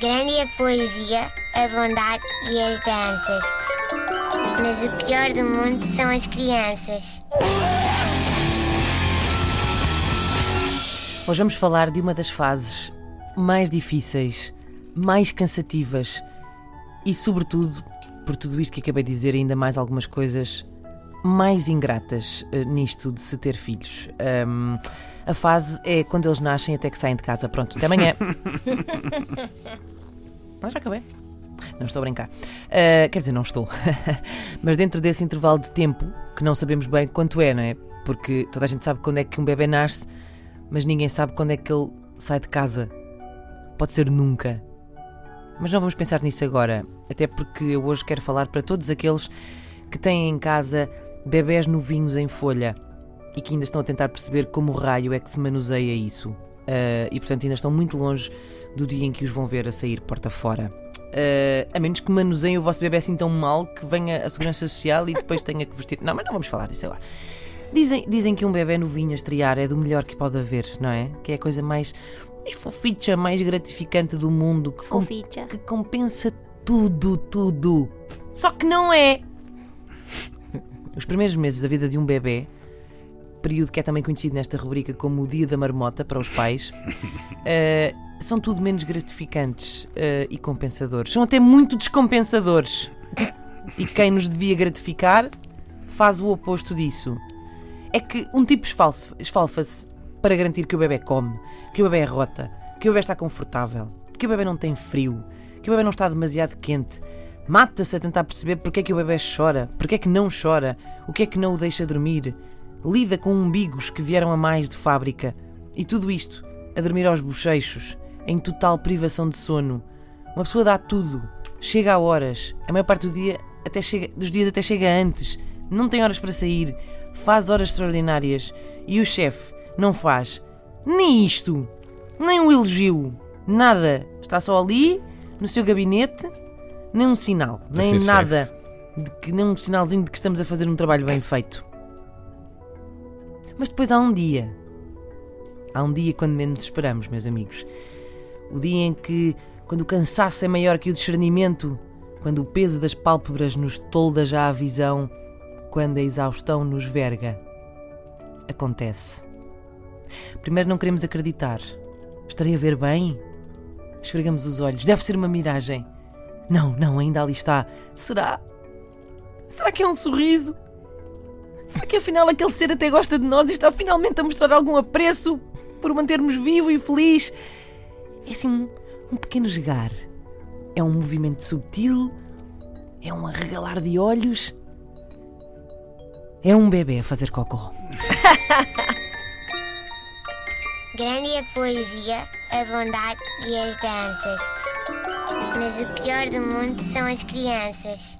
Grande é a poesia, a bondade e as danças. Mas o pior do mundo são as crianças. Hoje vamos falar de uma das fases mais difíceis, mais cansativas e, sobretudo, por tudo isto que acabei de dizer, ainda mais algumas coisas mais ingratas uh, nisto de se ter filhos. Um, a fase é quando eles nascem até que saem de casa. Pronto, até amanhã. Mas já acabei. Não estou a brincar. Uh, quer dizer, não estou. Mas dentro desse intervalo de tempo, que não sabemos bem quanto é, não é? Porque toda a gente sabe quando é que um bebê nasce, mas ninguém sabe quando é que ele sai de casa. Pode ser nunca. Mas não vamos pensar nisso agora, até porque eu hoje quero falar para todos aqueles que têm em casa bebés novinhos em folha e que ainda estão a tentar perceber como raio é que se manuseia isso. Uh, e portanto ainda estão muito longe do dia em que os vão ver a sair porta fora. Uh, a menos que manuseiem o vosso bebê assim tão mal que venha a Segurança Social e depois tenha que vestir. Não, mas não vamos falar disso agora. Dizem, dizem que um bebê novinho a estrear é do melhor que pode haver, não é? Que é a coisa mais, mais foficha, mais gratificante do mundo. Que, com, que compensa tudo, tudo. Só que não é. Os primeiros meses da vida de um bebê período que é também conhecido nesta rubrica como o Dia da Marmota para os pais, uh, são tudo menos gratificantes uh, e compensadores. São até muito descompensadores. E quem nos devia gratificar faz o oposto disso. É que um tipo esfalfa-se para garantir que o bebê come, que o bebê é rota, que o bebê está confortável, que o bebê não tem frio, que o bebê não está demasiado quente. Mata-se a tentar perceber porque é que o bebê chora, porque é que não chora, o que é que não o deixa dormir, lida com umbigos que vieram a mais de fábrica e tudo isto a dormir aos bochechos, em total privação de sono. Uma pessoa dá tudo, chega a horas, a maior parte do dia até chega, dos dias até chega antes, não tem horas para sair, faz horas extraordinárias e o chefe não faz nem isto, nem um elogio, nada. Está só ali no seu gabinete, nem um sinal, nem nada, de que, nem um sinalzinho de que estamos a fazer um trabalho bem feito. Mas depois há um dia. Há um dia quando menos esperamos, meus amigos. O dia em que, quando o cansaço é maior que o discernimento, quando o peso das pálpebras nos tolda já a visão, quando a exaustão nos verga. Acontece. Primeiro não queremos acreditar. Estarei a ver bem? Esfregamos os olhos. Deve ser uma miragem. Não, não, ainda ali está. Será? Será que é um sorriso? Será que afinal aquele ser até gosta de nós e está finalmente a mostrar algum apreço por mantermos vivo e feliz? É assim um, um pequeno esgar. É um movimento subtil. É um arregalar de olhos. É um bebê a fazer cocô. Grande a poesia, a bondade e as danças. Mas o pior do mundo são as crianças.